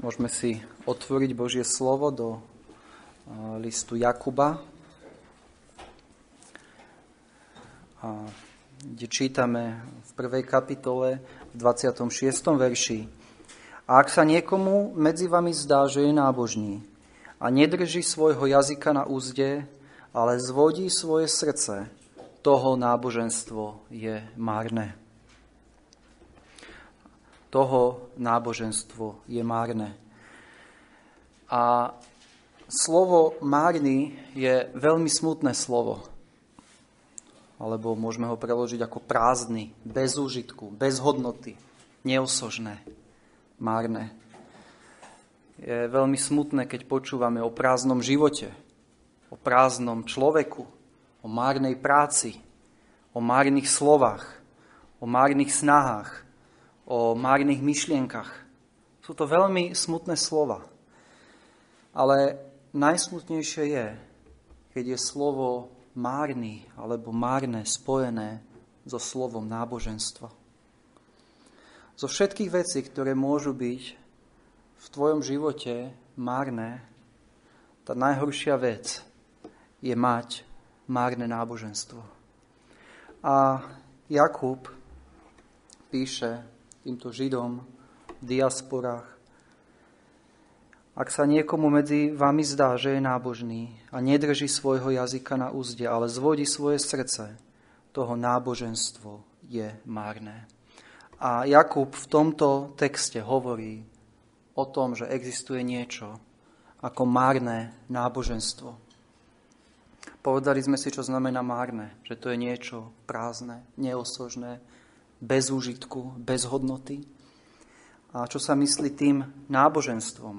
Môžeme si otvoriť Božie slovo do listu Jakuba, kde čítame v prvej kapitole v 26. verši. A ak sa niekomu medzi vami zdá, že je nábožný a nedrží svojho jazyka na úzde, ale zvodí svoje srdce, toho náboženstvo je márne toho náboženstvo je márne. A slovo márny je veľmi smutné slovo. Alebo môžeme ho preložiť ako prázdny, bez úžitku, bez hodnoty, neosožné, márne. Je veľmi smutné, keď počúvame o prázdnom živote, o prázdnom človeku, o márnej práci, o márnych slovách, o márnych snahách, o márnych myšlienkach. Sú to veľmi smutné slova. Ale najsmutnejšie je, keď je slovo márny alebo márne spojené so slovom náboženstva. Zo všetkých vecí, ktoré môžu byť v tvojom živote márne, tá najhoršia vec je mať márne náboženstvo. A Jakub píše týmto Židom v diasporách. Ak sa niekomu medzi vami zdá, že je nábožný a nedrží svojho jazyka na úzde, ale zvodí svoje srdce, toho náboženstvo je márne. A Jakub v tomto texte hovorí o tom, že existuje niečo ako márne náboženstvo. Povedali sme si, čo znamená márne, že to je niečo prázdne, neosožné, bez úžitku, bez hodnoty. A čo sa myslí tým náboženstvom?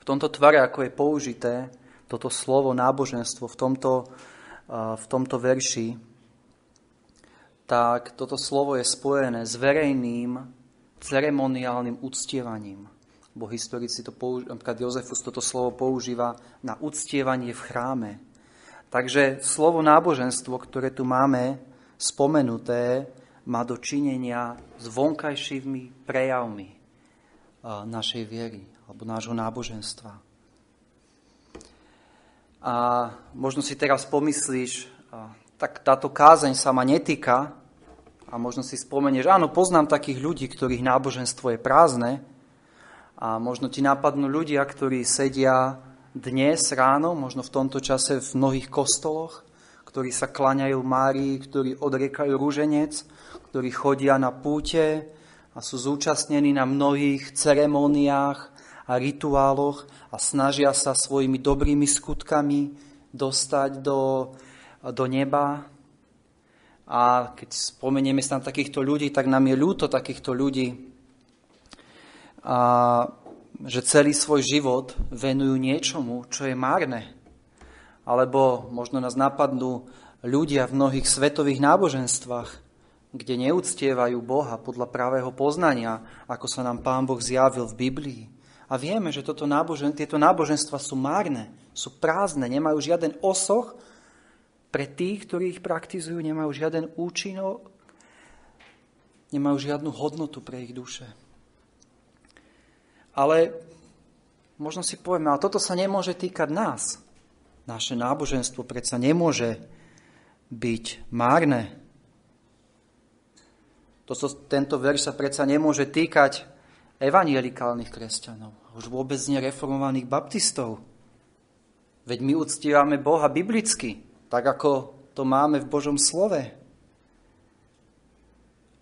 V tomto tvare, ako je použité toto slovo náboženstvo v tomto, v tomto verši, tak toto slovo je spojené s verejným ceremoniálnym uctievaním. Bo historici to používajú, napríklad Jozefus toto slovo používa na uctievanie v chráme. Takže slovo náboženstvo, ktoré tu máme spomenuté, má do činenia s vonkajšími prejavmi našej viery alebo nášho náboženstva. A možno si teraz pomyslíš, tak táto kázeň sa ma netýka a možno si spomenieš, áno, poznám takých ľudí, ktorých náboženstvo je prázdne a možno ti napadnú ľudia, ktorí sedia dnes ráno, možno v tomto čase v mnohých kostoloch, ktorí sa klaňajú Márii, ktorí odriekajú rúženec, ktorí chodia na púte a sú zúčastnení na mnohých ceremóniách a rituáloch a snažia sa svojimi dobrými skutkami dostať do, do neba. A keď spomenieme sa na takýchto ľudí, tak nám je ľúto takýchto ľudí, a, že celý svoj život venujú niečomu, čo je márne. Alebo možno nás napadnú ľudia v mnohých svetových náboženstvách, kde neúctievajú Boha podľa pravého poznania, ako sa nám Pán Boh zjavil v Biblii. A vieme, že toto nábožen, tieto náboženstva sú márne, sú prázdne, nemajú žiaden osoch pre tých, ktorí ich praktizujú, nemajú žiaden účinok, nemajú žiadnu hodnotu pre ich duše. Ale možno si povieme, ale toto sa nemôže týkať nás. Naše náboženstvo predsa nemôže byť márne. To, tento verš sa predsa nemôže týkať evanielikálnych kresťanov, už vôbec nie reformovaných baptistov. Veď my uctívame Boha biblicky, tak ako to máme v Božom slove.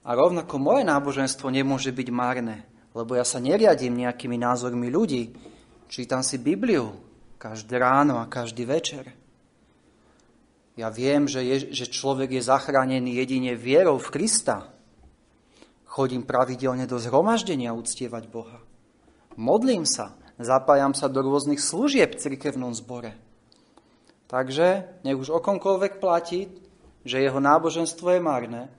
A rovnako moje náboženstvo nemôže byť márne, lebo ja sa neriadím nejakými názormi ľudí. Čítam si Bibliu každé ráno a každý večer. Ja viem, že, je, že človek je zachránený jedine vierou v Krista, Chodím pravidelne do zhromaždenia uctievať Boha. Modlím sa, zapájam sa do rôznych služieb v cirkevnom zbore. Takže nech už okomkoľvek platí, že jeho náboženstvo je márne,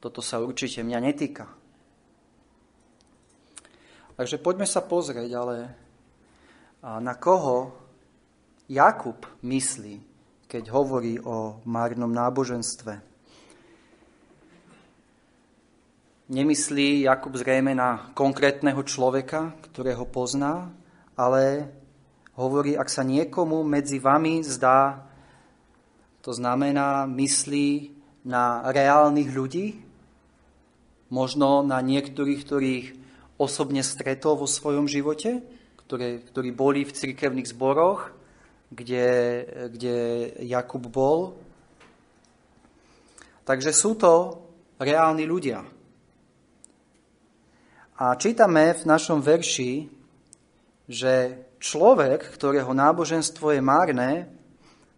toto sa určite mňa netýka. Takže poďme sa pozrieť, ale na koho Jakub myslí, keď hovorí o márnom náboženstve. Nemyslí Jakub zrejme na konkrétneho človeka, ktorého pozná, ale hovorí, ak sa niekomu medzi vami zdá, to znamená, myslí na reálnych ľudí, možno na niektorých, ktorých osobne stretol vo svojom živote, ktoré, ktorí boli v cirkevných zboroch, kde, kde Jakub bol. Takže sú to reálni ľudia. A čítame v našom verši, že človek, ktorého náboženstvo je márne,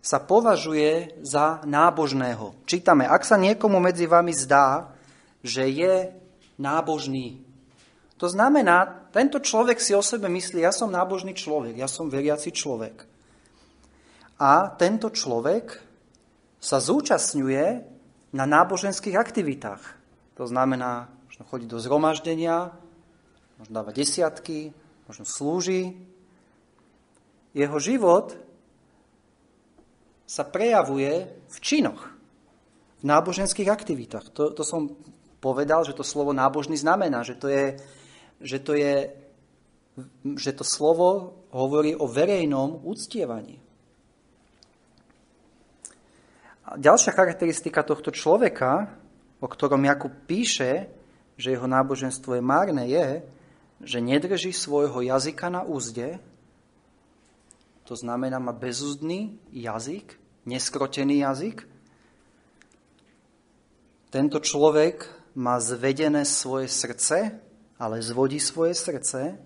sa považuje za nábožného. Čítame, ak sa niekomu medzi vami zdá, že je nábožný. To znamená, tento človek si o sebe myslí, ja som nábožný človek, ja som veriaci človek. A tento človek sa zúčastňuje na náboženských aktivitách. To znamená, chodí do zhromaždenia, možno dáva desiatky, možno slúži. Jeho život sa prejavuje v činoch, v náboženských aktivitách. To, to som povedal, že to slovo nábožný znamená, že to je, že to je že to slovo hovorí o verejnom úctievaní. A ďalšia charakteristika tohto človeka, o ktorom Jakub píše, že jeho náboženstvo je márne, je, že nedrží svojho jazyka na úzde, to znamená, má bezúzdný jazyk, neskrotený jazyk. Tento človek má zvedené svoje srdce, ale zvodí svoje srdce.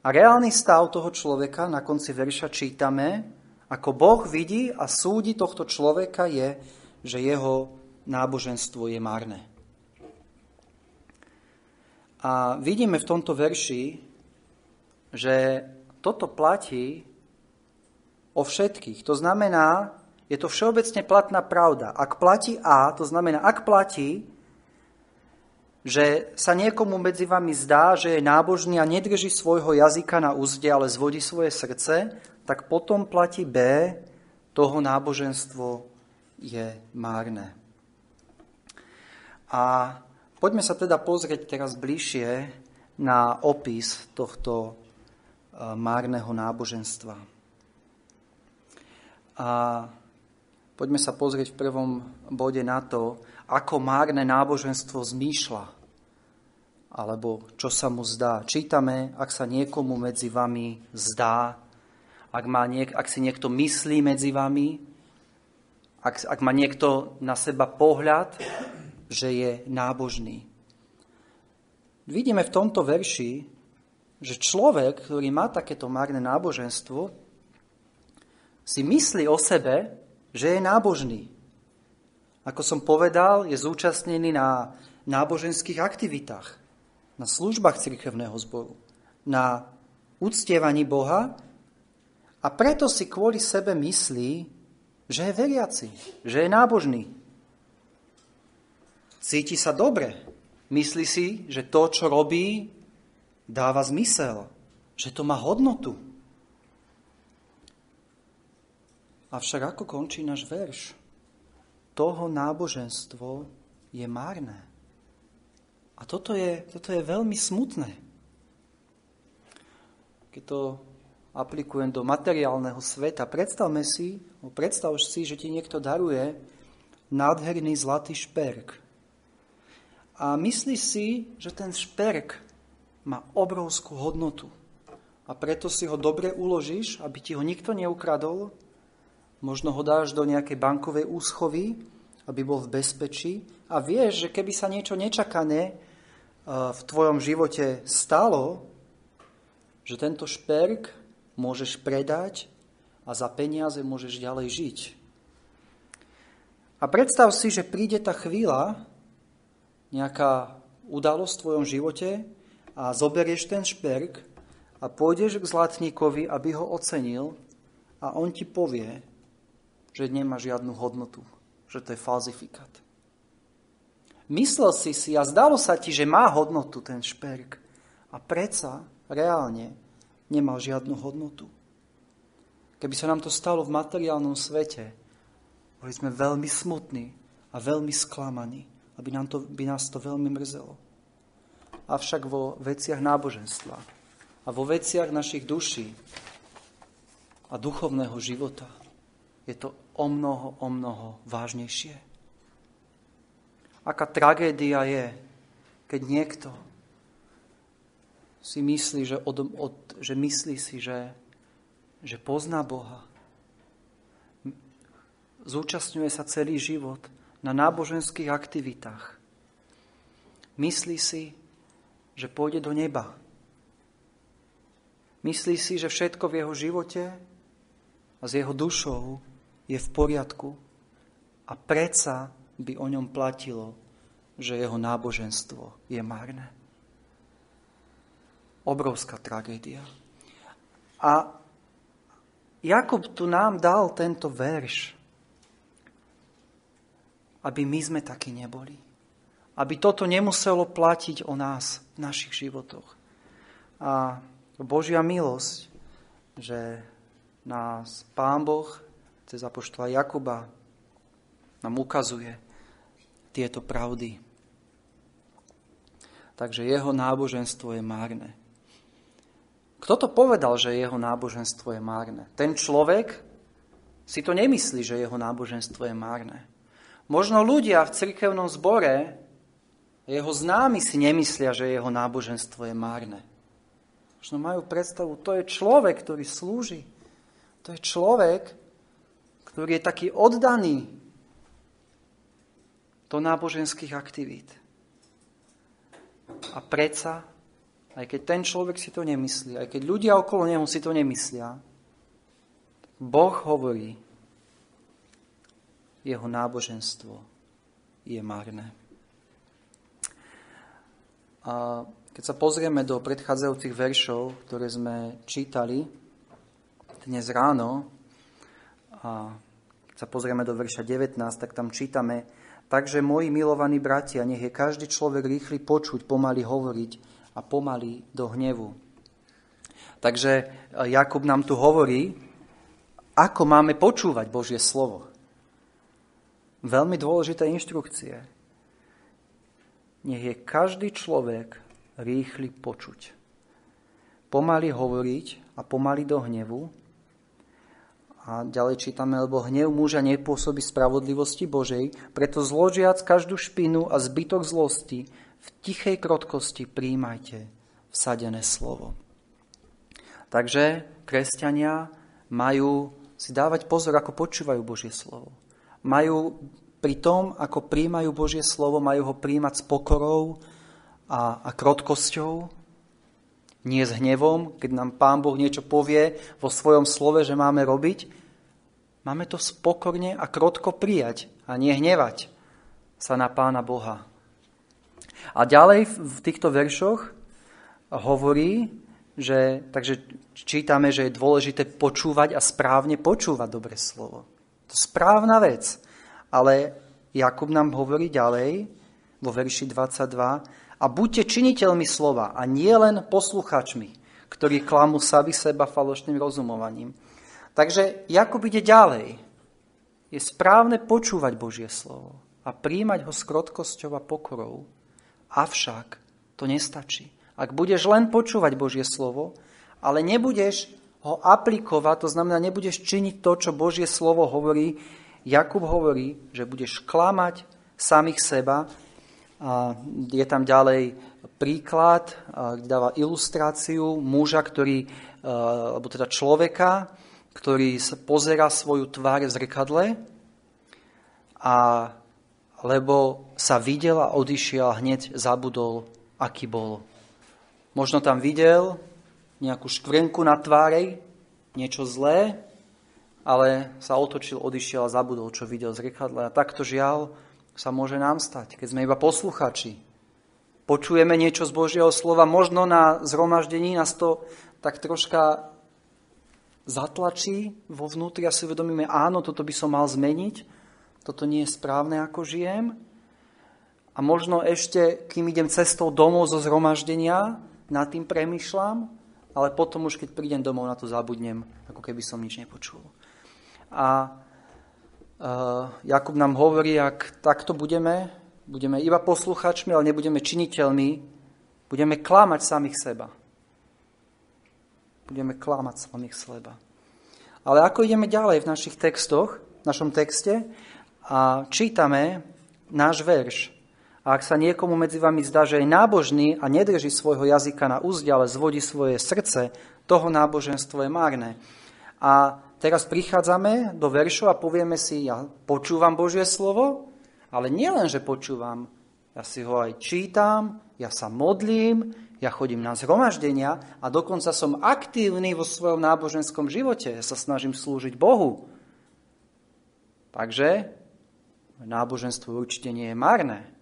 A reálny stav toho človeka na konci verša čítame, ako Boh vidí a súdi tohto človeka je, že jeho náboženstvo je márne. A vidíme v tomto verši, že toto platí o všetkých. To znamená, je to všeobecne platná pravda. Ak platí A, to znamená, ak platí, že sa niekomu medzi vami zdá, že je nábožný a nedrží svojho jazyka na úzde, ale zvodí svoje srdce, tak potom platí B, toho náboženstvo je márne. A poďme sa teda pozrieť teraz bližšie na opis tohto eh, márneho náboženstva. A poďme sa pozrieť v prvom bode na to, ako márne náboženstvo zmýšľa, alebo čo sa mu zdá. Čítame, ak sa niekomu medzi vami zdá, ak, má niek- ak si niekto myslí medzi vami, ak, ak má niekto na seba pohľad, že je nábožný. Vidíme v tomto verši, že človek, ktorý má takéto márne náboženstvo, si myslí o sebe, že je nábožný. Ako som povedal, je zúčastnený na náboženských aktivitách, na službách cirkevného zboru, na uctievaní Boha a preto si kvôli sebe myslí, že je veriaci, že je nábožný. Cíti sa dobre. Myslí si, že to, čo robí, dáva zmysel, že to má hodnotu. Avšak ako končí náš verš? Toho náboženstvo je márne. A toto je, toto je veľmi smutné. Keď to aplikujem do materiálneho sveta, predstavme si, predstav si, že ti niekto daruje nádherný zlatý šperk. A myslíš si, že ten šperk má obrovskú hodnotu. A preto si ho dobre uložíš, aby ti ho nikto neukradol, Možno ho dáš do nejakej bankovej úschovy, aby bol v bezpečí a vieš, že keby sa niečo nečakané e, v tvojom živote stalo, že tento šperk môžeš predať a za peniaze môžeš ďalej žiť. A predstav si, že príde tá chvíľa, nejaká udalosť v tvojom živote a zoberieš ten šperk a pôjdeš k zlatníkovi, aby ho ocenil a on ti povie, že nemá žiadnu hodnotu, že to je falzifikát. Myslel si si a zdalo sa ti, že má hodnotu ten šperk a predsa reálne nemal žiadnu hodnotu. Keby sa nám to stalo v materiálnom svete, boli sme veľmi smutní a veľmi sklamaní aby nám to, by nás to veľmi mrzelo. Avšak vo veciach náboženstva a vo veciach našich duší a duchovného života je to o mnoho, o mnoho vážnejšie. Aká tragédia je, keď niekto si myslí, že, od, od, že myslí si, že, že pozná Boha. Zúčastňuje sa celý život na náboženských aktivitách. Myslí si, že pôjde do neba. Myslí si, že všetko v jeho živote a s jeho dušou je v poriadku a predsa by o ňom platilo, že jeho náboženstvo je márne obrovská tragédia. A Jakub tu nám dal tento verš, aby my sme takí neboli. Aby toto nemuselo platiť o nás v našich životoch. A Božia milosť, že nás Pán Boh cez apoštola Jakuba nám ukazuje tieto pravdy. Takže jeho náboženstvo je márne. Kto to povedal, že jeho náboženstvo je márne? Ten človek si to nemyslí, že jeho náboženstvo je márne. Možno ľudia v cirkevnom zbore, jeho známi si nemyslia, že jeho náboženstvo je márne. Možno majú predstavu, to je človek, ktorý slúži. To je človek, ktorý je taký oddaný do náboženských aktivít. A predsa aj keď ten človek si to nemyslí, aj keď ľudia okolo neho si to nemyslia, Boh hovorí, jeho náboženstvo je marné. A keď sa pozrieme do predchádzajúcich veršov, ktoré sme čítali dnes ráno, a keď sa pozrieme do verša 19, tak tam čítame, takže moji milovaní bratia, nech je každý človek rýchly počuť, pomaly hovoriť, a pomaly do hnevu. Takže e, Jakub nám tu hovorí, ako máme počúvať Božie slovo. Veľmi dôležité inštrukcie. Nech je každý človek rýchly počuť. Pomaly hovoriť a pomaly do hnevu. A ďalej čítame, lebo hnev muža nepôsobí spravodlivosti Božej, preto zložiac každú špinu a zbytok zlosti v tichej krotkosti príjmajte vsadené slovo. Takže kresťania majú si dávať pozor, ako počúvajú Božie slovo. Majú pri tom, ako príjmajú Božie slovo, majú ho príjmať s pokorou a, a krotkosťou, nie s hnevom, keď nám Pán Boh niečo povie vo svojom slove, že máme robiť. Máme to spokorne a krotko prijať a nie hnevať sa na Pána Boha. A ďalej v týchto veršoch hovorí, že, takže čítame, že je dôležité počúvať a správne počúvať dobre slovo. To správna vec. Ale Jakub nám hovorí ďalej vo verši 22 a buďte činiteľmi slova a nie len posluchačmi, ktorí klamú sami seba falošným rozumovaním. Takže Jakub ide ďalej. Je správne počúvať Božie slovo a príjmať ho s krotkosťou a pokorou. Avšak to nestačí. Ak budeš len počúvať Božie slovo, ale nebudeš ho aplikovať, to znamená, nebudeš činiť to, čo Božie slovo hovorí, Jakub hovorí, že budeš klamať samých seba. A je tam ďalej príklad, kde dáva ilustráciu muža, ktorý, alebo teda človeka, ktorý pozera svoju tvár v zrkadle a lebo sa videl a odišiel a hneď zabudol, aký bol. Možno tam videl nejakú škvrnku na tvárej, niečo zlé, ale sa otočil, odišiel a zabudol, čo videl z rekadla. A takto žiaľ sa môže nám stať, keď sme iba posluchači. Počujeme niečo z Božieho slova, možno na zhromaždení nás to tak troška zatlačí vo vnútri a si uvedomíme, áno, toto by som mal zmeniť, toto nie je správne, ako žijem. A možno ešte, kým idem cestou domov zo zhromaždenia, nad tým premyšľam, ale potom už, keď prídem domov, na to zabudnem, ako keby som nič nepočul. A uh, Jakub nám hovorí, ak takto budeme budeme iba posluchačmi, ale nebudeme činiteľmi, budeme klamať samých seba. Budeme klamať samých seba. Ale ako ideme ďalej v našich textoch, v našom texte a čítame náš verš. A ak sa niekomu medzi vami zdá, že je nábožný a nedrží svojho jazyka na úzde, ale zvodí svoje srdce, toho náboženstvo je márne. A teraz prichádzame do veršov a povieme si, ja počúvam Božie slovo, ale nielen, že počúvam, ja si ho aj čítam, ja sa modlím, ja chodím na zhromaždenia a dokonca som aktívny vo svojom náboženskom živote. Ja sa snažím slúžiť Bohu. Takže náboženstvo určite nie je marné.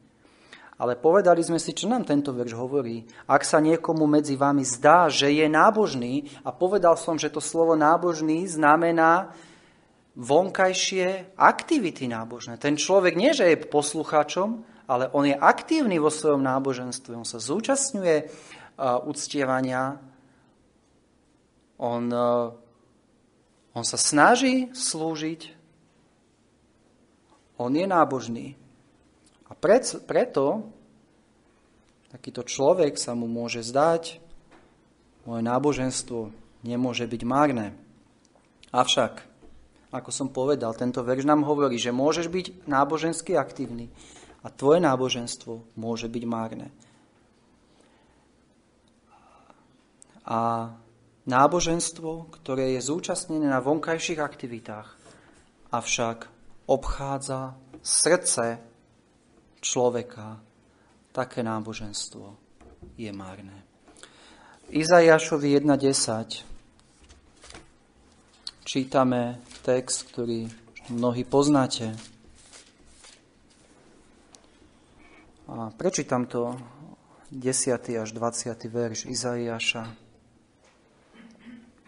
Ale povedali sme si, čo nám tento verš hovorí. Ak sa niekomu medzi vami zdá, že je nábožný, a povedal som, že to slovo nábožný znamená vonkajšie aktivity nábožné. Ten človek nie, že je poslucháčom, ale on je aktívny vo svojom náboženstve. On sa zúčastňuje uh, uctievania, on, uh, on sa snaží slúžiť, on je nábožný. A preto takýto človek sa mu môže zdať, moje náboženstvo nemôže byť márne. Avšak, ako som povedal, tento verš nám hovorí, že môžeš byť nábožensky aktívny a tvoje náboženstvo môže byť márne. A náboženstvo, ktoré je zúčastnené na vonkajších aktivitách, avšak obchádza srdce človeka, také náboženstvo je márne. Izajašovi 1.10 čítame text, ktorý mnohí poznáte. A prečítam to 10. až 20. verš Izaiáša,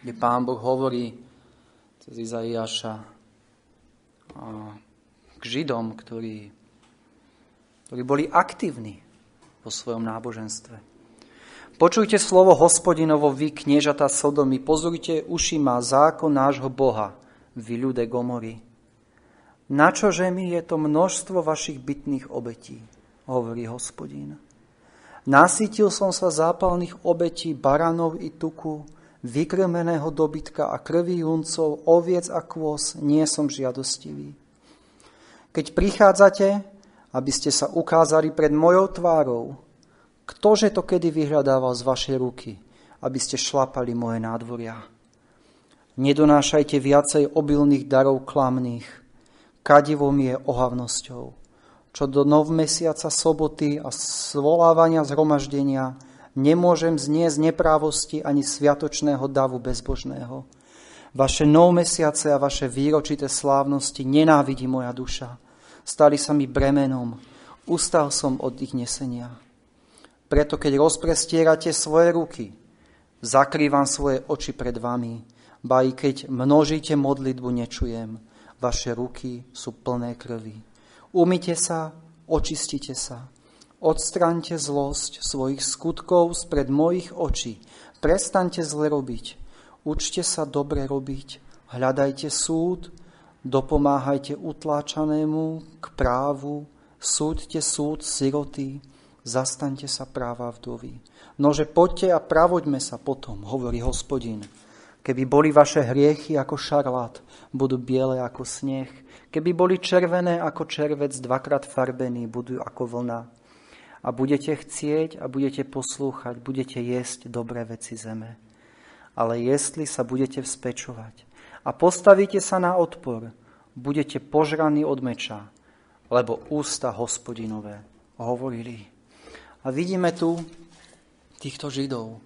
kde pán Boh hovorí cez Izaiáša k Židom, ktorí ktorí boli aktívni vo svojom náboženstve. Počujte slovo hospodinovo, vy, kniežatá Sodomy, pozorite uši má zákon nášho Boha, vy ľude Gomory. Na čože mi je to množstvo vašich bytných obetí, hovorí hospodín. Nasítil som sa zápalných obetí baranov i tuku, vykrmeného dobytka a krví juncov, oviec a kôz, nie som žiadostivý. Keď prichádzate, aby ste sa ukázali pred mojou tvárou. Ktože to kedy vyhľadával z vašej ruky, aby ste šlapali moje nádvoria? Nedonášajte viacej obilných darov klamných. Kadivom je ohavnosťou. Čo do nov mesiaca soboty a svolávania zhromaždenia nemôžem zniesť neprávosti ani sviatočného davu bezbožného. Vaše nov mesiace a vaše výročité slávnosti nenávidí moja duša stali sa mi bremenom. Ustal som od ich nesenia. Preto keď rozprestierate svoje ruky, zakrývam svoje oči pred vami, ba i keď množíte modlitbu, nečujem. Vaše ruky sú plné krvi. Umite sa, očistite sa. Odstraňte zlosť svojich skutkov spred mojich očí. Prestaňte zle robiť. Učte sa dobre robiť. Hľadajte súd, dopomáhajte utláčanému k právu, súďte súd siroty, zastaňte sa práva vdovy. Nože poďte a pravoďme sa potom, hovorí hospodin. Keby boli vaše hriechy ako šarlát, budú biele ako sneh. Keby boli červené ako červec, dvakrát farbený, budú ako vlna. A budete chcieť a budete poslúchať, budete jesť dobré veci zeme. Ale jestli sa budete vzpečovať a postavíte sa na odpor, budete požraní od meča, lebo ústa hospodinové hovorili. A vidíme tu týchto Židov,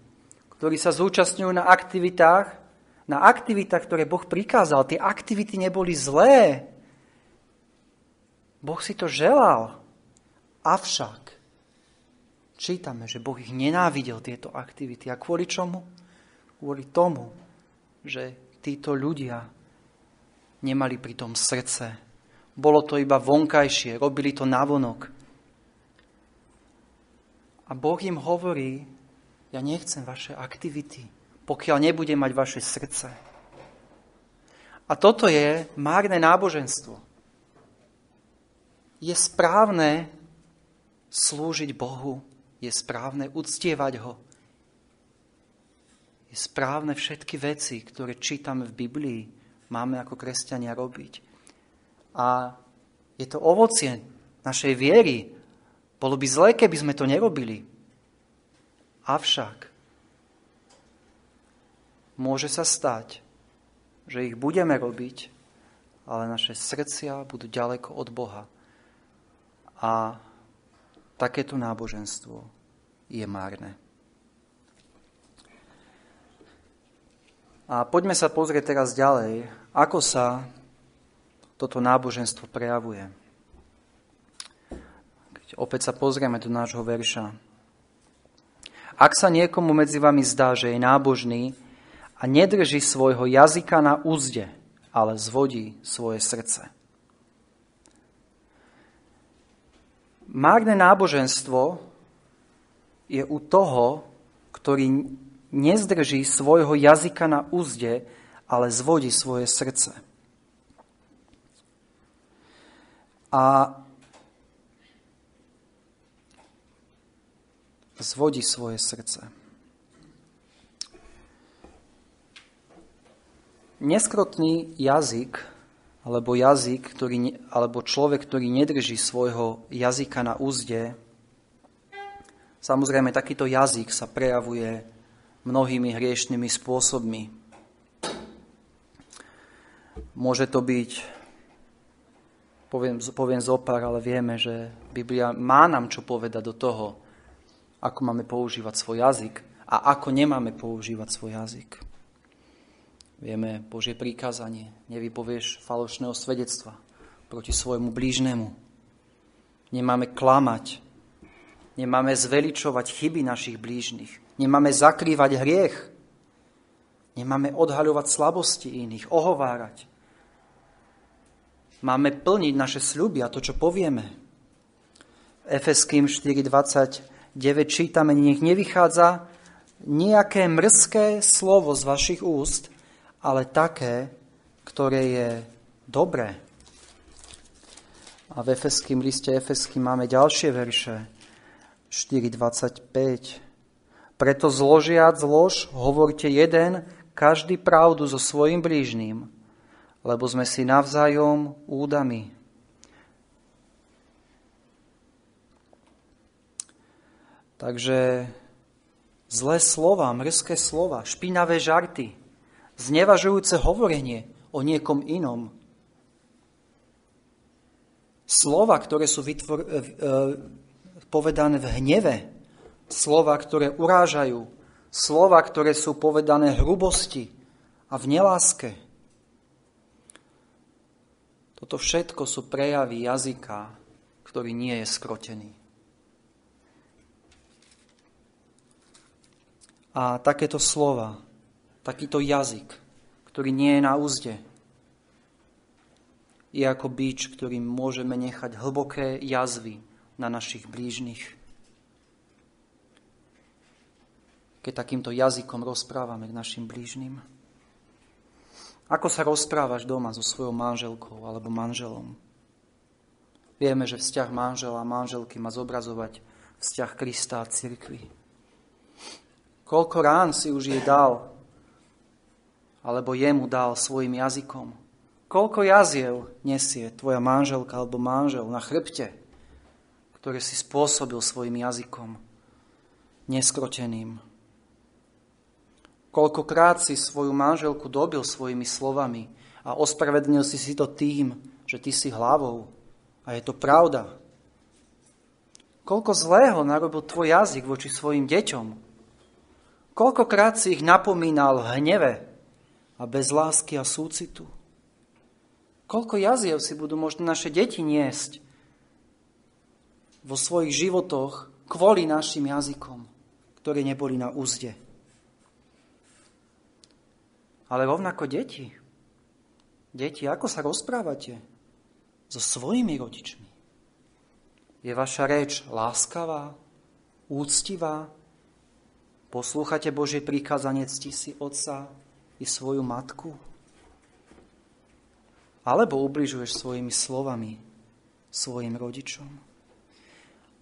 ktorí sa zúčastňujú na aktivitách, na aktivitách, ktoré Boh prikázal. Tie aktivity neboli zlé. Boh si to želal. Avšak čítame, že Boh ich nenávidel, tieto aktivity. A kvôli čomu? Kvôli tomu, že títo ľudia nemali pritom srdce. Bolo to iba vonkajšie, robili to navonok. A Boh im hovorí, ja nechcem vaše aktivity, pokiaľ nebude mať vaše srdce. A toto je márne náboženstvo. Je správne slúžiť Bohu, je správne uctievať ho. Je správne všetky veci, ktoré čítame v Biblii, máme ako kresťania robiť. A je to ovocie našej viery. Bolo by zlé, keby sme to nerobili. Avšak môže sa stať, že ich budeme robiť, ale naše srdcia budú ďaleko od Boha. A takéto náboženstvo je márne. A poďme sa pozrieť teraz ďalej, ako sa toto náboženstvo prejavuje. Keď opäť sa pozrieme do nášho verša. Ak sa niekomu medzi vami zdá, že je nábožný a nedrží svojho jazyka na úzde, ale zvodí svoje srdce. Márne náboženstvo je u toho, ktorý nezdrží svojho jazyka na úzde, ale zvodí svoje srdce. A zvodí svoje srdce. Neskrotný jazyk, alebo jazyk, ktorý, alebo človek, ktorý nedrží svojho jazyka na úzde, samozrejme takýto jazyk sa prejavuje mnohými hriešnými spôsobmi. Môže to byť, poviem, poviem zopár, ale vieme, že Biblia má nám čo povedať do toho, ako máme používať svoj jazyk a ako nemáme používať svoj jazyk. Vieme Božie príkazanie, nevypovieš falošného svedectva proti svojmu blížnemu. Nemáme klamať, nemáme zveličovať chyby našich blížnych, nemáme zakrývať hriech, nemáme odhaľovať slabosti iných, ohovárať. Máme plniť naše sľuby a to, čo povieme. Efeským 4.20 9 čítame, nech nevychádza nejaké mrzké slovo z vašich úst, ale také, ktoré je dobré. A v Efeským liste Efeským máme ďalšie verše. 4.25. Preto zložiac zlož, hovorte jeden, každý pravdu so svojim blížným, lebo sme si navzájom údami. Takže zlé slova, mrzké slova, špinavé žarty, znevažujúce hovorenie o niekom inom. Slova, ktoré sú vytvor, e, povedané v hneve, slova, ktoré urážajú, slova, ktoré sú povedané hrubosti a v neláske. Toto všetko sú prejavy jazyka, ktorý nie je skrotený. A takéto slova, takýto jazyk, ktorý nie je na úzde, je ako bič, ktorým môžeme nechať hlboké jazvy na našich blížnych. Keď takýmto jazykom rozprávame k našim blížnym. Ako sa rozprávaš doma so svojou manželkou alebo manželom? Vieme, že vzťah manžela a manželky má zobrazovať vzťah Krista a cirkvi. Koľko rán si už jej dal, alebo jemu dal svojim jazykom. Koľko jaziev nesie tvoja manželka alebo manžel na chrbte, ktoré si spôsobil svojim jazykom, neskroteným. Koľkokrát si svoju manželku dobil svojimi slovami a ospravedlnil si si to tým, že ty si hlavou. A je to pravda. Koľko zlého narobil tvoj jazyk voči svojim deťom, Koľkokrát si ich napomínal v hneve a bez lásky a súcitu? Koľko jaziev si budú možno naše deti niesť vo svojich životoch kvôli našim jazykom, ktoré neboli na úzde? Ale rovnako deti. Deti, ako sa rozprávate so svojimi rodičmi? Je vaša reč láskavá, úctivá, Poslúchate Božie príkazanie, cti si otca i svoju matku? Alebo ubližuješ svojimi slovami svojim rodičom?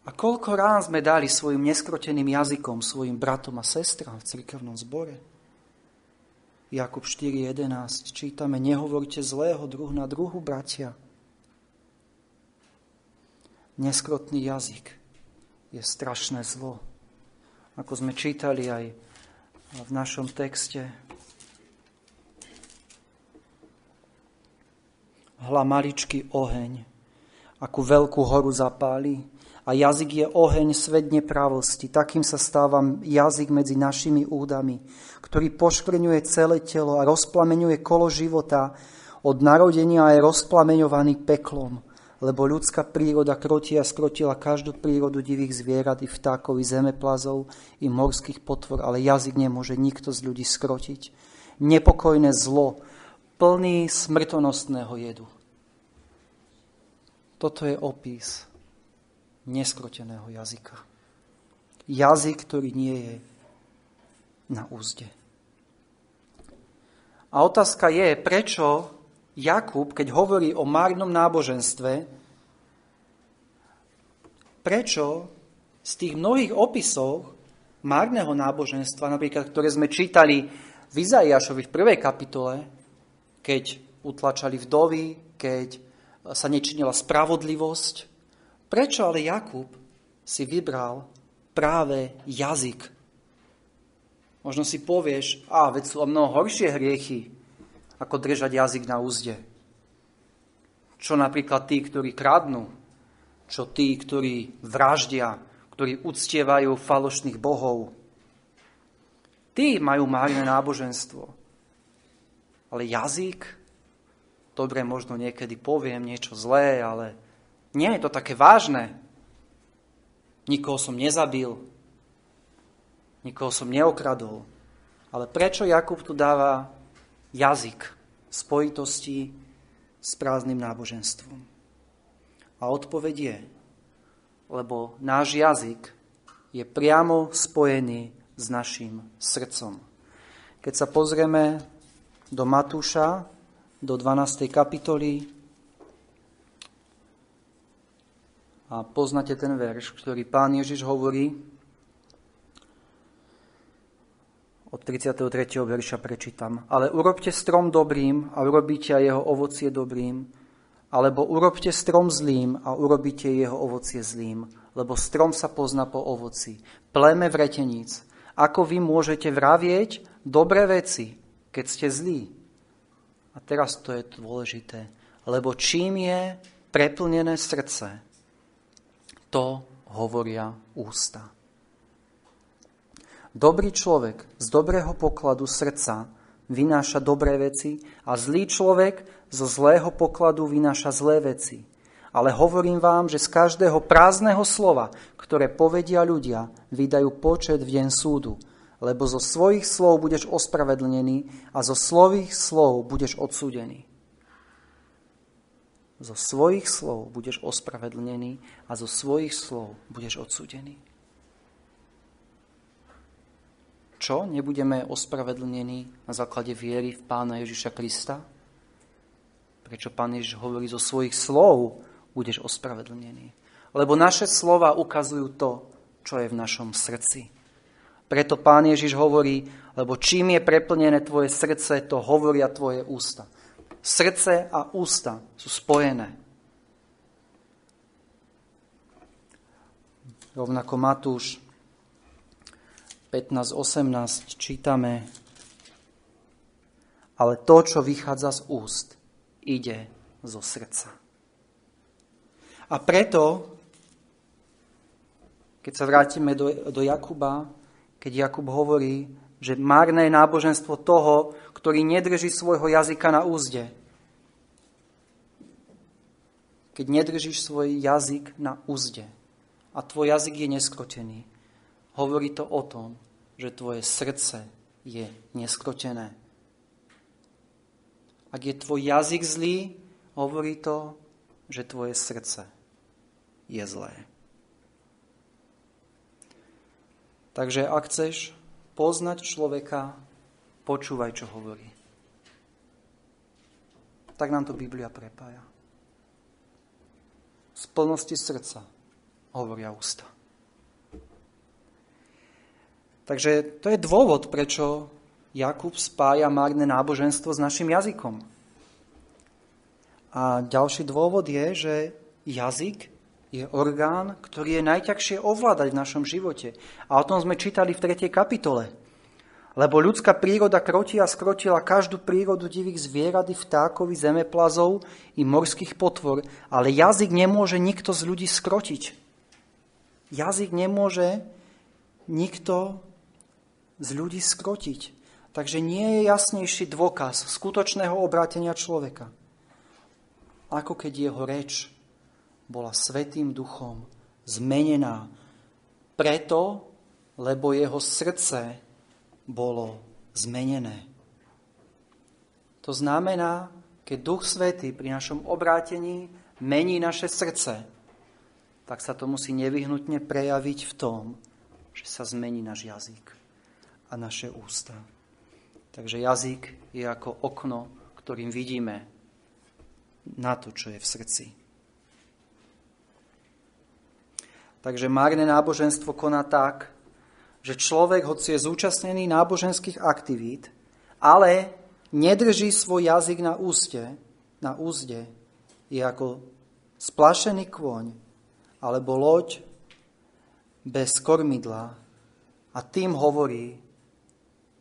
A koľko rán sme dali svojim neskroteným jazykom, svojim bratom a sestram v cirkevnom zbore? Jakub 4.11 čítame, nehovorte zlého druh na druhu, bratia. Neskrotný jazyk je strašné zlo. Ako sme čítali aj v našom texte. Hla maličký oheň, akú veľkú horu zapáli, a jazyk je oheň svet nepravosti. Takým sa stáva jazyk medzi našimi údami, ktorý poškvrňuje celé telo a rozplameňuje kolo života. Od narodenia je rozplameňovaný peklom, lebo ľudská príroda kroti a skrotila každú prírodu divých zvierat i vtákov, i zemeplazov, i morských potvor, ale jazyk nemôže nikto z ľudí skrotiť. Nepokojné zlo, plný smrtonostného jedu. Toto je opis neskroteného jazyka. Jazyk, ktorý nie je na úzde. A otázka je, prečo Jakub, keď hovorí o márnom náboženstve, prečo z tých mnohých opisov márneho náboženstva, napríklad, ktoré sme čítali v Izaiášovi v prvej kapitole, keď utlačali vdovy, keď sa nečinila spravodlivosť, Prečo ale Jakub si vybral práve jazyk? Možno si povieš, a veď sú o mnoho horšie hriechy, ako držať jazyk na úzde. Čo napríklad tí, ktorí kradnú, čo tí, ktorí vraždia, ktorí uctievajú falošných bohov. Tí majú márne náboženstvo. Ale jazyk, dobre, možno niekedy poviem niečo zlé, ale nie je to také vážne. Nikoho som nezabil, nikoho som neokradol. Ale prečo Jakub tu dáva jazyk spojitosti s prázdnym náboženstvom? A odpoveď je, lebo náš jazyk je priamo spojený s našim srdcom. Keď sa pozrieme do Matúša, do 12. kapitoly, A poznáte ten verš, ktorý pán Ježiš hovorí od 33. verša prečítam. Ale urobte strom dobrým a urobíte aj jeho ovocie dobrým, alebo urobte strom zlým a urobíte jeho ovocie zlým, lebo strom sa pozná po ovoci. Pleme vreteníc. Ako vy môžete vravieť dobré veci, keď ste zlí? A teraz to je dôležité. Lebo čím je preplnené srdce, to hovoria ústa. Dobrý človek z dobrého pokladu srdca vynáša dobré veci a zlý človek zo zlého pokladu vynáša zlé veci. Ale hovorím vám, že z každého prázdneho slova, ktoré povedia ľudia, vydajú počet v deň súdu, lebo zo svojich slov budeš ospravedlnený a zo slových slov budeš odsúdený zo svojich slov budeš ospravedlnený a zo svojich slov budeš odsúdený. Čo? Nebudeme ospravedlnení na základe viery v Pána Ježiša Krista? Prečo Pán Ježiš hovorí zo svojich slov budeš ospravedlnený? Lebo naše slova ukazujú to, čo je v našom srdci. Preto Pán Ježiš hovorí, lebo čím je preplnené tvoje srdce, to hovoria tvoje ústa srdce a ústa sú spojené. Rovnako Matúš 15.18 čítame, ale to, čo vychádza z úst, ide zo srdca. A preto, keď sa vrátime do, do Jakuba, keď Jakub hovorí, že márne je náboženstvo toho, ktorý nedrží svojho jazyka na úzde. Keď nedržíš svoj jazyk na úzde a tvoj jazyk je neskrotený, hovorí to o tom, že tvoje srdce je neskrotené. Ak je tvoj jazyk zlý, hovorí to, že tvoje srdce je zlé. Takže ak chceš poznať človeka, počúvaj, čo hovorí. Tak nám to Biblia prepája. Z plnosti srdca hovoria ústa. Takže to je dôvod, prečo Jakub spája márne náboženstvo s našim jazykom. A ďalší dôvod je, že jazyk je orgán, ktorý je najťažšie ovládať v našom živote. A o tom sme čítali v 3. kapitole. Lebo ľudská príroda kroti a skrotila každú prírodu divých zvierat i vtákov, zemeplazov i morských potvor, ale jazyk nemôže nikto z ľudí skrotiť. Jazyk nemôže nikto z ľudí skrotiť. Takže nie je jasnejší dôkaz skutočného obrátenia človeka, ako keď jeho reč bola svetým duchom zmenená preto, lebo jeho srdce bolo zmenené. To znamená, keď Duch Svetý pri našom obrátení mení naše srdce, tak sa to musí nevyhnutne prejaviť v tom, že sa zmení náš jazyk a naše ústa. Takže jazyk je ako okno, ktorým vidíme na to, čo je v srdci. Takže márne náboženstvo koná tak, že človek, hoci je zúčastnený náboženských aktivít, ale nedrží svoj jazyk na úste, na úzde, je ako splašený kôň alebo loď bez kormidla a tým hovorí,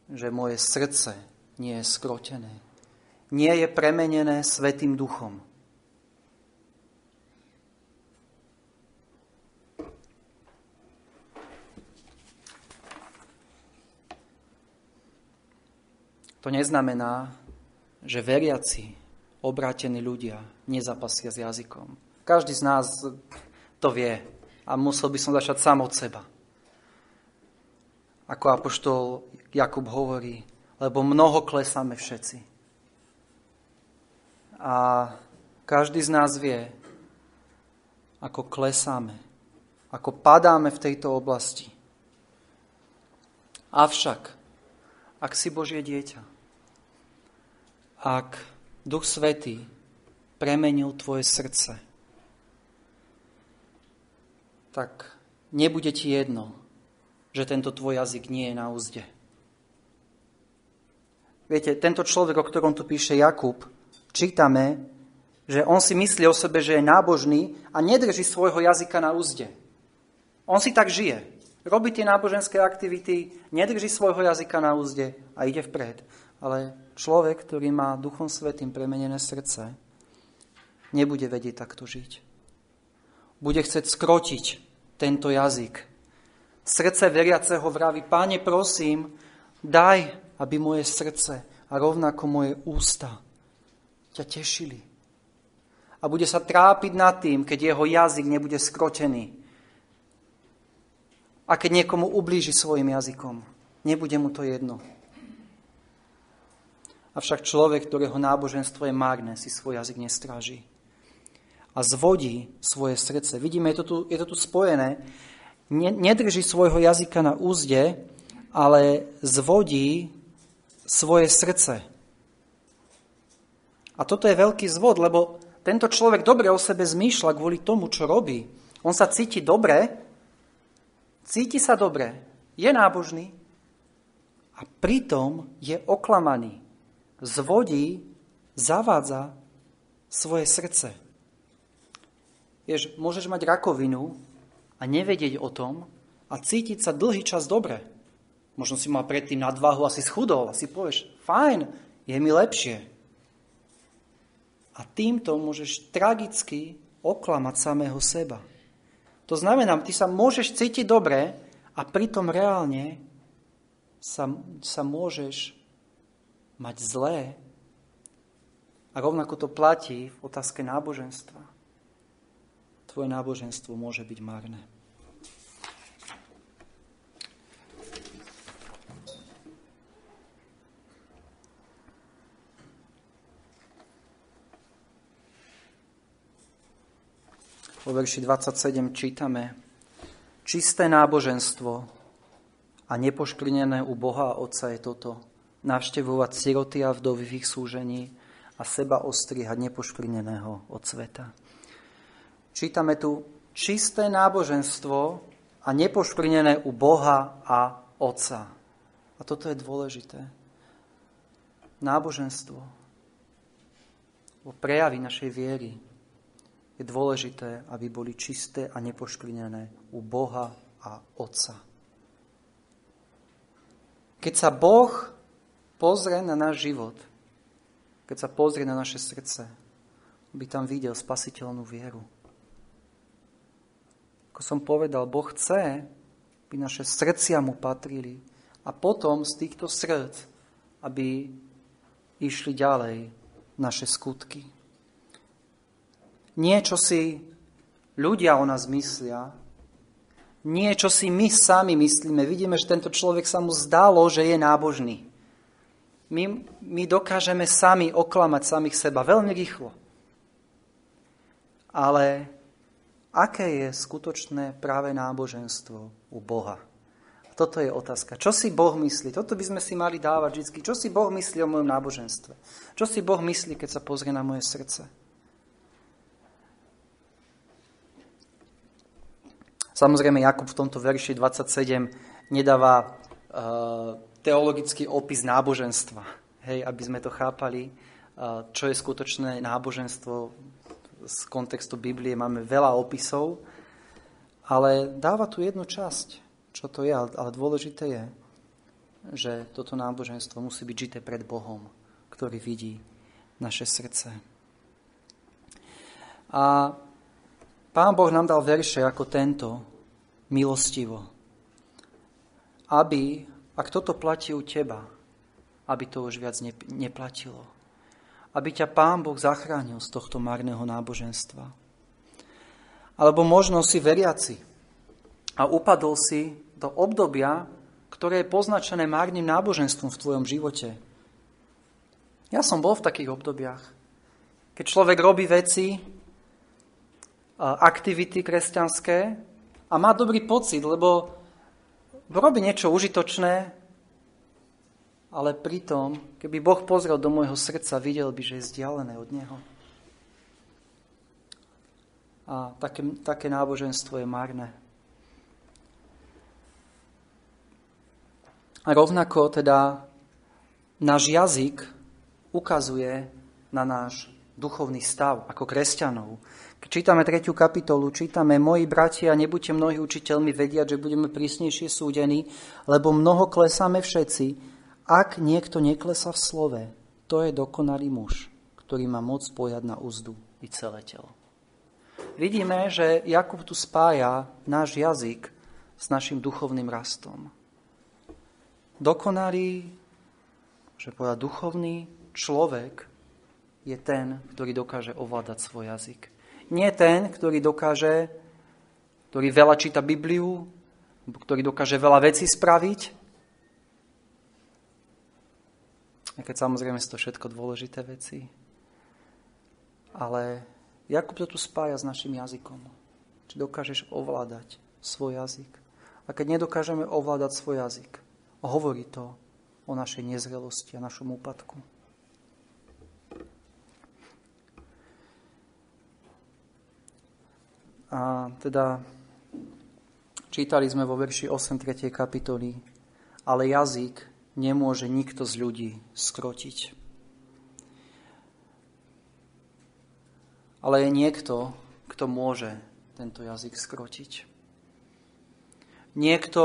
že moje srdce nie je skrotené. Nie je premenené Svetým duchom. To neznamená, že veriaci, obrátení ľudia nezapasia s jazykom. Každý z nás to vie a musel by som začať sám od seba ako apoštol Jakub hovorí, lebo mnoho klesáme všetci. A každý z nás vie, ako klesáme, ako padáme v tejto oblasti. Avšak, ak si Božie dieťa, ak Duch Svetý premenil tvoje srdce, tak nebude ti jedno, že tento tvoj jazyk nie je na úzde. Viete, tento človek, o ktorom tu píše Jakub, čítame, že on si myslí o sebe, že je nábožný a nedrží svojho jazyka na úzde. On si tak žije. Robí tie náboženské aktivity, nedrží svojho jazyka na úzde a ide vpred. Ale človek, ktorý má Duchom Svetým premenené srdce, nebude vedieť takto žiť. Bude chcieť skrotiť tento jazyk Srdce veriaceho vraví, páne prosím, daj, aby moje srdce a rovnako moje ústa ťa tešili. A bude sa trápiť nad tým, keď jeho jazyk nebude skrotený. A keď niekomu ublíži svojim jazykom, nebude mu to jedno. Avšak človek, ktorého náboženstvo je márne, si svoj jazyk nestráži. A zvodí svoje srdce. Vidíme, je to tu, je to tu spojené nedrží svojho jazyka na úzde, ale zvodí svoje srdce. A toto je veľký zvod, lebo tento človek dobre o sebe zmýšľa kvôli tomu, čo robí. On sa cíti dobre, cíti sa dobre, je nábožný a pritom je oklamaný. Zvodí, zavádza svoje srdce. Vieš, môžeš mať rakovinu a nevedieť o tom a cítiť sa dlhý čas dobre. Možno si mal predtým nadvahu a si schudol a si povieš, fajn, je mi lepšie. A týmto môžeš tragicky oklamať samého seba. To znamená, ty sa môžeš cítiť dobre a pritom reálne sa, sa môžeš mať zlé. A rovnako to platí v otázke náboženstva tvoje náboženstvo môže byť marné. Vo verši 27 čítame Čisté náboženstvo a nepoškvrnené u Boha a Otca je toto. Navštevovať siroty a vdovy v ich súžení a seba ostrihať nepoškvrneného od sveta. Čítame tu čisté náboženstvo a nepoškvrnené u Boha a Otca. A toto je dôležité. Náboženstvo, o prejavy našej viery, je dôležité, aby boli čisté a nepoškvrnené u Boha a Otca. Keď sa Boh pozrie na náš život, keď sa pozrie na naše srdce, by tam videl spasiteľnú vieru. Ako som povedal, Boh chce, aby naše srdcia mu patrili a potom z týchto srdc, aby išli ďalej naše skutky. Nie, čo si ľudia o nás myslia, nie, čo si my sami myslíme. Vidíme, že tento človek sa mu zdalo, že je nábožný. My, my dokážeme sami oklamať samých seba veľmi rýchlo. Ale aké je skutočné práve náboženstvo u Boha? Toto je otázka. Čo si Boh myslí? Toto by sme si mali dávať vždy. Čo si Boh myslí o mojom náboženstve? Čo si Boh myslí, keď sa pozrie na moje srdce? Samozrejme, Jakub v tomto verši 27 nedáva uh, teologický opis náboženstva. Hej, aby sme to chápali, čo je skutočné náboženstvo z kontextu Biblie. Máme veľa opisov, ale dáva tu jednu časť čo to je, ale dôležité je, že toto náboženstvo musí byť žité pred Bohom, ktorý vidí naše srdce. A Pán Boh nám dal verše ako tento, milostivo. Aby, ak toto platí u teba, aby to už viac neplatilo. Aby ťa Pán Boh zachránil z tohto marného náboženstva. Alebo možno si veriaci a upadol si do obdobia, ktoré je poznačené márnym náboženstvom v tvojom živote. Ja som bol v takých obdobiach. Keď človek robí veci, aktivity kresťanské a má dobrý pocit, lebo robí niečo užitočné, ale pritom, keby Boh pozrel do môjho srdca, videl by, že je vzdialené od Neho. A také, také náboženstvo je márne. A rovnako teda náš jazyk ukazuje na náš duchovný stav ako kresťanov. Čítame tretiu kapitolu, čítame, moji bratia, nebuďte mnohí učiteľmi vediať, že budeme prísnejšie súdení, lebo mnoho klesáme všetci. Ak niekto neklesa v slove, to je dokonalý muž, ktorý má moc pojať na úzdu i celé telo. Vidíme, že Jakub tu spája náš jazyk s našim duchovným rastom dokonalý, že povedať duchovný človek je ten, ktorý dokáže ovládať svoj jazyk. Nie ten, ktorý dokáže, ktorý veľa číta Bibliu, ktorý dokáže veľa vecí spraviť. A keď samozrejme sú to všetko dôležité veci. Ale Jakub to tu spája s našim jazykom. Či dokážeš ovládať svoj jazyk. A keď nedokážeme ovládať svoj jazyk, Hovorí to o našej nezrelosti a našom úpadku. A teda čítali sme vo verši 8. 3. kapitoly, ale jazyk nemôže nikto z ľudí skrotiť. Ale je niekto, kto môže tento jazyk skrotiť. Niekto,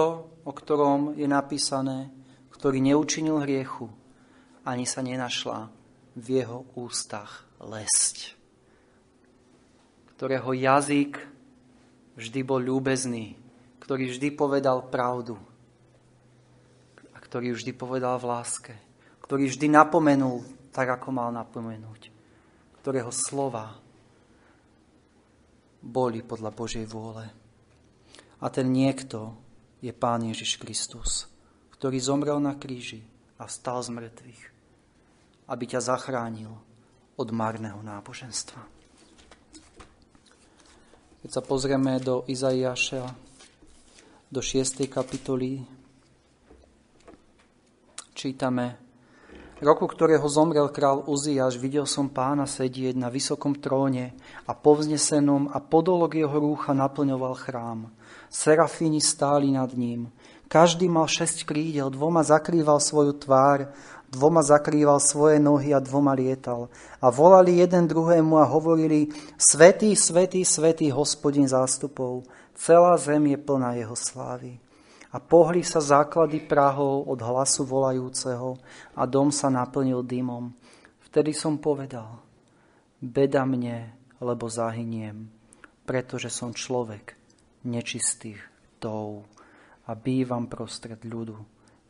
o ktorom je napísané, ktorý neučinil hriechu, ani sa nenašla v jeho ústach lesť. Ktorého jazyk vždy bol ľúbezný, ktorý vždy povedal pravdu a ktorý vždy povedal v láske, ktorý vždy napomenul tak, ako mal napomenúť, ktorého slova boli podľa Božej vôle. A ten niekto je Pán Ježiš Kristus, ktorý zomrel na kríži a vstal z mŕtvych, aby ťa zachránil od marného náboženstva. Keď sa pozrieme do Izaiáša, do 6. kapitoly, čítame roku, ktorého zomrel král Uziáš, videl som pána sedieť na vysokom tróne a povznesenom a podolok jeho rúcha naplňoval chrám. Serafíni stáli nad ním. Každý mal šesť krídel, dvoma zakrýval svoju tvár, dvoma zakrýval svoje nohy a dvoma lietal. A volali jeden druhému a hovorili, Svetý, svetý, svetý hospodin zástupov, celá zem je plná jeho slávy a pohli sa základy Prahov od hlasu volajúceho a dom sa naplnil dymom. Vtedy som povedal, beda mne, lebo zahyniem, pretože som človek nečistých rtov a bývam prostred ľudu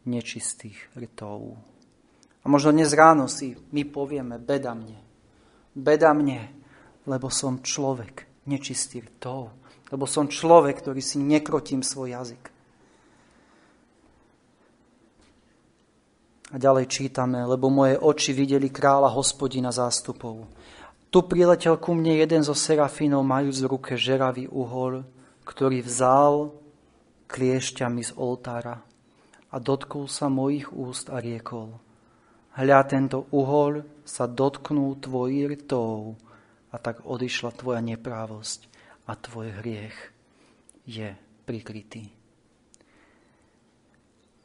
nečistých rtov. A možno dnes ráno si my povieme, beda mne, beda mne, lebo som človek nečistý rtov, lebo som človek, ktorý si nekrotím svoj jazyk. A ďalej čítame, lebo moje oči videli kráľa hospodina zástupov. Tu priletel ku mne jeden zo serafínov, majúc v ruke žeravý uhol, ktorý vzal kliešťami z oltára a dotkol sa mojich úst a riekol. Hľa, tento uhol sa dotknul tvojich rtov a tak odišla tvoja neprávosť a tvoj hriech je prikrytý.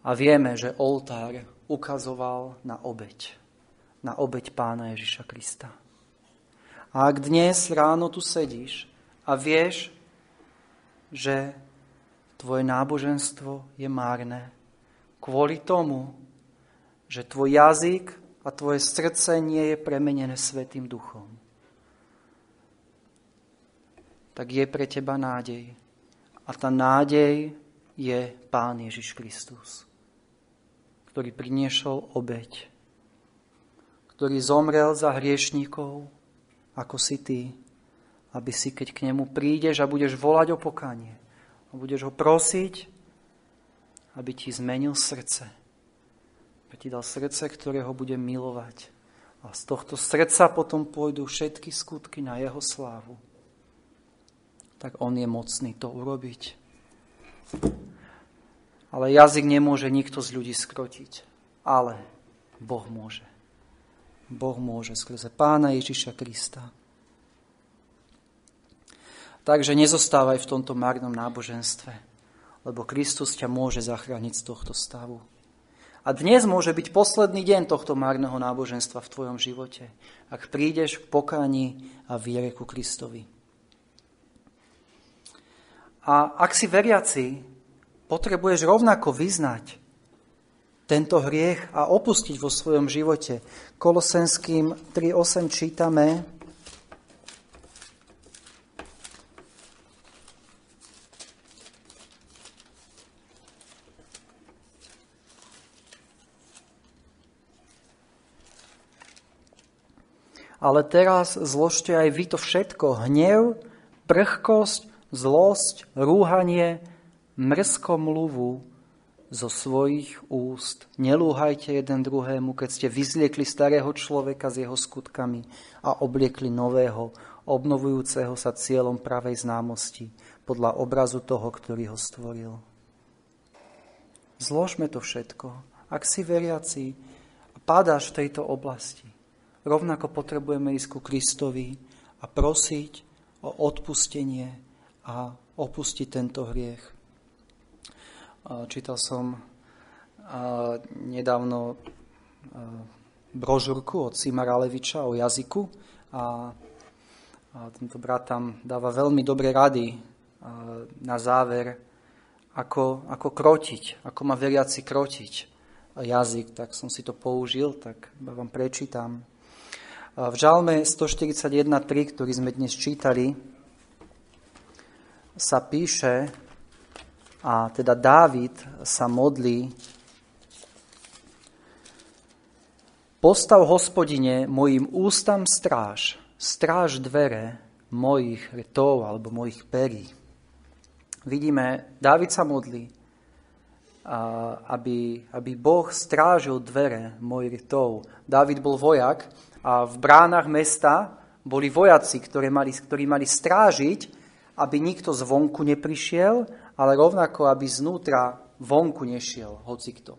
A vieme, že oltár ukazoval na obeď. Na obeď pána Ježiša Krista. A ak dnes ráno tu sedíš a vieš, že tvoje náboženstvo je márne, kvôli tomu, že tvoj jazyk a tvoje srdce nie je premenené Svetým duchom, tak je pre teba nádej. A tá nádej je Pán Ježiš Kristus ktorý priniesol obeď, ktorý zomrel za hriešníkov, ako si ty, aby si, keď k nemu prídeš a budeš volať o pokanie a budeš ho prosiť, aby ti zmenil srdce. Aby ti dal srdce, ktoré ho bude milovať. A z tohto srdca potom pôjdu všetky skutky na jeho slávu. Tak on je mocný to urobiť. Ale jazyk nemôže nikto z ľudí skrotiť. Ale Boh môže. Boh môže skrze Pána Ježiša Krista. Takže nezostávaj v tomto marnom náboženstve, lebo Kristus ťa môže zachrániť z tohto stavu. A dnes môže byť posledný deň tohto marného náboženstva v tvojom živote, ak prídeš k pokáni a viere ku Kristovi. A ak si veriaci, potrebuješ rovnako vyznať tento hriech a opustiť vo svojom živote. Kolosenským 3.8 čítame, Ale teraz zložte aj vy to všetko. Hnev, prchkosť, zlosť, rúhanie, mluvu zo svojich úst. Nelúhajte jeden druhému, keď ste vyzliekli starého človeka s jeho skutkami a obliekli nového, obnovujúceho sa cieľom pravej známosti podľa obrazu toho, ktorý ho stvoril. Zložme to všetko. Ak si veriaci a pádáš v tejto oblasti, rovnako potrebujeme ísť ku Kristovi a prosiť o odpustenie a opustiť tento hriech. Čítal som nedávno brožúrku od Simara Leviča o jazyku a, tento brat tam dáva veľmi dobré rady na záver, ako, ako krotiť, ako má veriaci krotiť jazyk, tak som si to použil, tak vám prečítam. V žalme 141.3, ktorý sme dnes čítali, sa píše, a teda Dávid sa modlí, Postav, hospodine, mojim ústam stráž, stráž dvere mojich retov alebo mojich perí. Vidíme, Dávid sa modlí, aby, aby Boh strážil dvere mojich retov. Dávid bol vojak a v bránach mesta boli vojaci, ktorí mali, ktorí mali strážiť, aby nikto zvonku neprišiel ale rovnako, aby znútra vonku nešiel hocikto.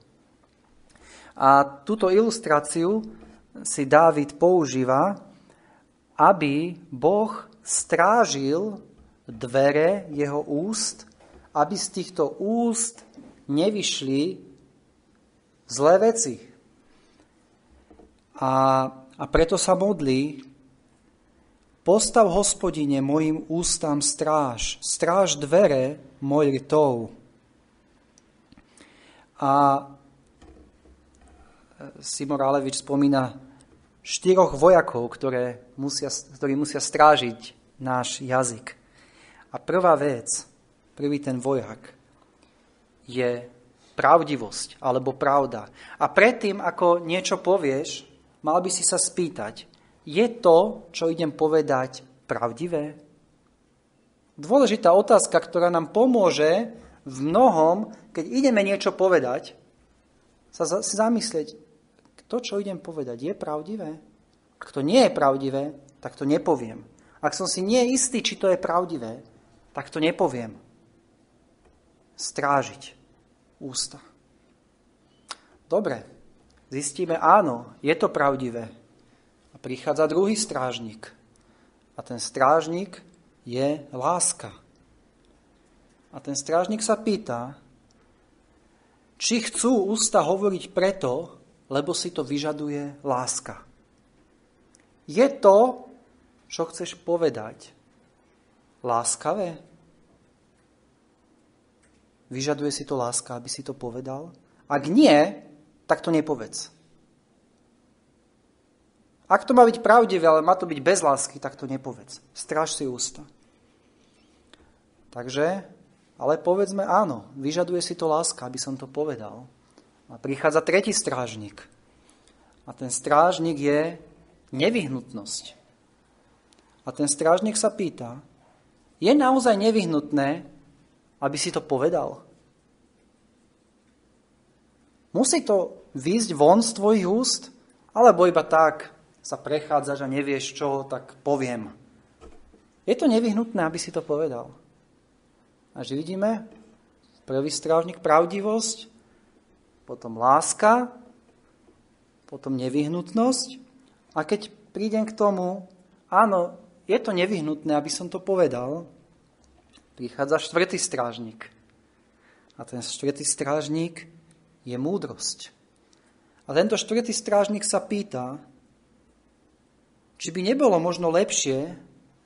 A túto ilustráciu si Dávid používa, aby Boh strážil dvere jeho úst, aby z týchto úst nevyšli zlé veci. A, a preto sa modlí, postav hospodine mojim ústam stráž, stráž dvere môj rytov. A Simor Alevič spomína štyroch vojakov, ktoré musia, ktorí musia strážiť náš jazyk. A prvá vec, prvý ten vojak, je pravdivosť alebo pravda. A predtým, ako niečo povieš, mal by si sa spýtať, je to, čo idem povedať, pravdivé? Dôležitá otázka, ktorá nám pomôže v mnohom, keď ideme niečo povedať, sa zamyslieť, to, čo idem povedať, je pravdivé? Ak to nie je pravdivé, tak to nepoviem. Ak som si nie istý, či to je pravdivé, tak to nepoviem. Strážiť ústa. Dobre, zistíme, áno, je to pravdivé. A prichádza druhý strážnik. A ten strážnik je láska. A ten strážnik sa pýta, či chcú ústa hovoriť preto, lebo si to vyžaduje láska. Je to, čo chceš povedať, láskavé? Vyžaduje si to láska, aby si to povedal? Ak nie, tak to nepovedz. Ak to má byť pravdivé, ale má to byť bez lásky, tak to nepovedz. Stráž si ústa. Takže, ale povedzme áno, vyžaduje si to láska, aby som to povedal. A prichádza tretí strážnik. A ten strážnik je nevyhnutnosť. A ten strážnik sa pýta, je naozaj nevyhnutné, aby si to povedal? Musí to výjsť von z tvojich úst? Alebo iba tak sa prechádzaš a nevieš čo, tak poviem. Je to nevyhnutné, aby si to povedal. A že vidíme, prvý strážnik pravdivosť, potom láska, potom nevyhnutnosť. A keď prídem k tomu, áno, je to nevyhnutné, aby som to povedal, prichádza štvrtý strážnik. A ten štvrtý strážnik je múdrosť. A tento štvrtý strážnik sa pýta, či by nebolo možno lepšie,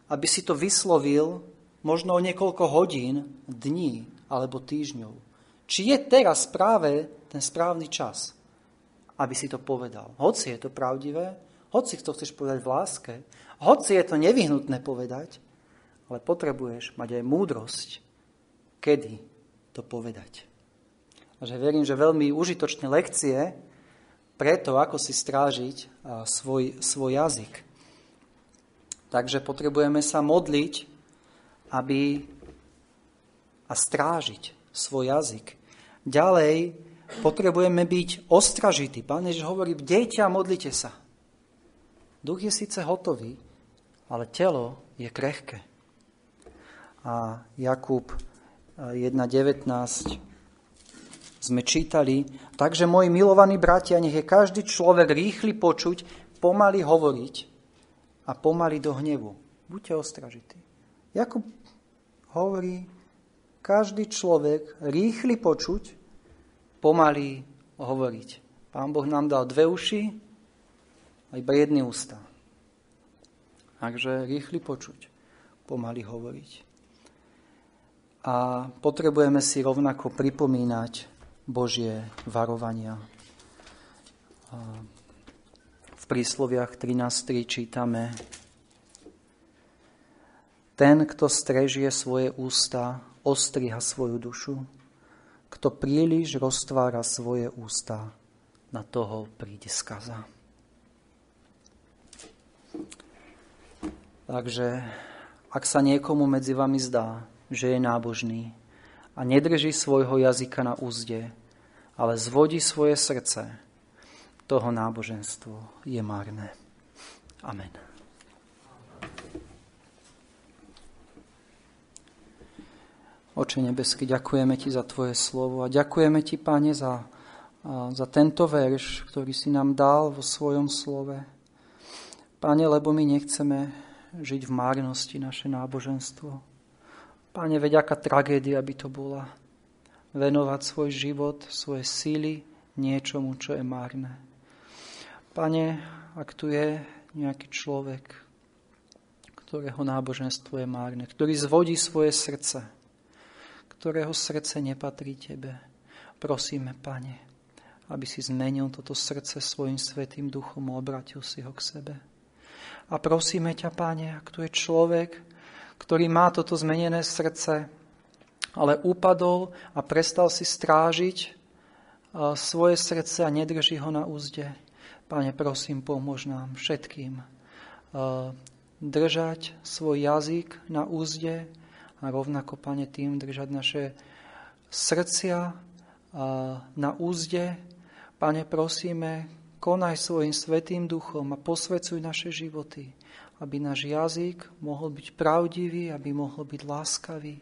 aby si to vyslovil možno o niekoľko hodín, dní alebo týždňov. Či je teraz práve ten správny čas, aby si to povedal. Hoci je to pravdivé, hoci to chceš povedať v láske, hoci je to nevyhnutné povedať, ale potrebuješ mať aj múdrosť, kedy to povedať. A že verím, že veľmi užitočné lekcie pre to, ako si strážiť svoj, svoj jazyk. Takže potrebujeme sa modliť, aby a strážiť svoj jazyk. Ďalej potrebujeme byť ostražití. Pán Ježiš hovorí, bdejte a modlite sa. Duch je síce hotový, ale telo je krehké. A Jakub 1.19 sme čítali, takže moji milovaní bratia, nech je každý človek rýchly počuť, pomaly hovoriť a pomaly do hnevu. Buďte ostražití. Jakub hovorí, každý človek rýchly počuť, pomaly hovoriť. Pán Boh nám dal dve uši a iba jedny ústa. Takže rýchly počuť, pomaly hovoriť. A potrebujeme si rovnako pripomínať Božie varovania. V prísloviach 13.3 čítame Ten, kto strežie svoje ústa, ostriha svoju dušu kto príliš roztvára svoje ústa, na toho príde skaza. Takže ak sa niekomu medzi vami zdá, že je nábožný a nedrží svojho jazyka na úzde, ale zvodí svoje srdce, toho náboženstvo je márne. Amen. Oče nebesky, ďakujeme Ti za Tvoje slovo a ďakujeme Ti, Pane, za za tento verš, ktorý si nám dal vo svojom slove. Pane, lebo my nechceme žiť v márnosti naše náboženstvo. Pane, veď aká tragédia by to bola. Venovať svoj život, svoje síly niečomu, čo je márne. Pane, ak tu je nejaký človek, ktorého náboženstvo je márne, ktorý zvodí svoje srdce, ktorého srdce nepatrí Tebe, prosíme, Pane, aby si zmenil toto srdce svojim svetým duchom a obratil si ho k sebe. A prosíme ťa, Páne, ak tu je človek, ktorý má toto zmenené srdce, ale upadol a prestal si strážiť svoje srdce a nedrží ho na úzde. Pane, prosím, pomôž nám všetkým držať svoj jazyk na úzde a rovnako, Pane, tým držať naše srdcia na úzde Pane, prosíme, konaj svojim svetým duchom a posvecuj naše životy, aby náš jazyk mohol byť pravdivý, aby mohol byť láskavý,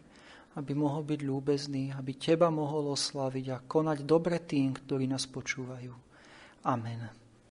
aby mohol byť ľúbezný, aby Teba mohol oslaviť a konať dobre tým, ktorí nás počúvajú. Amen.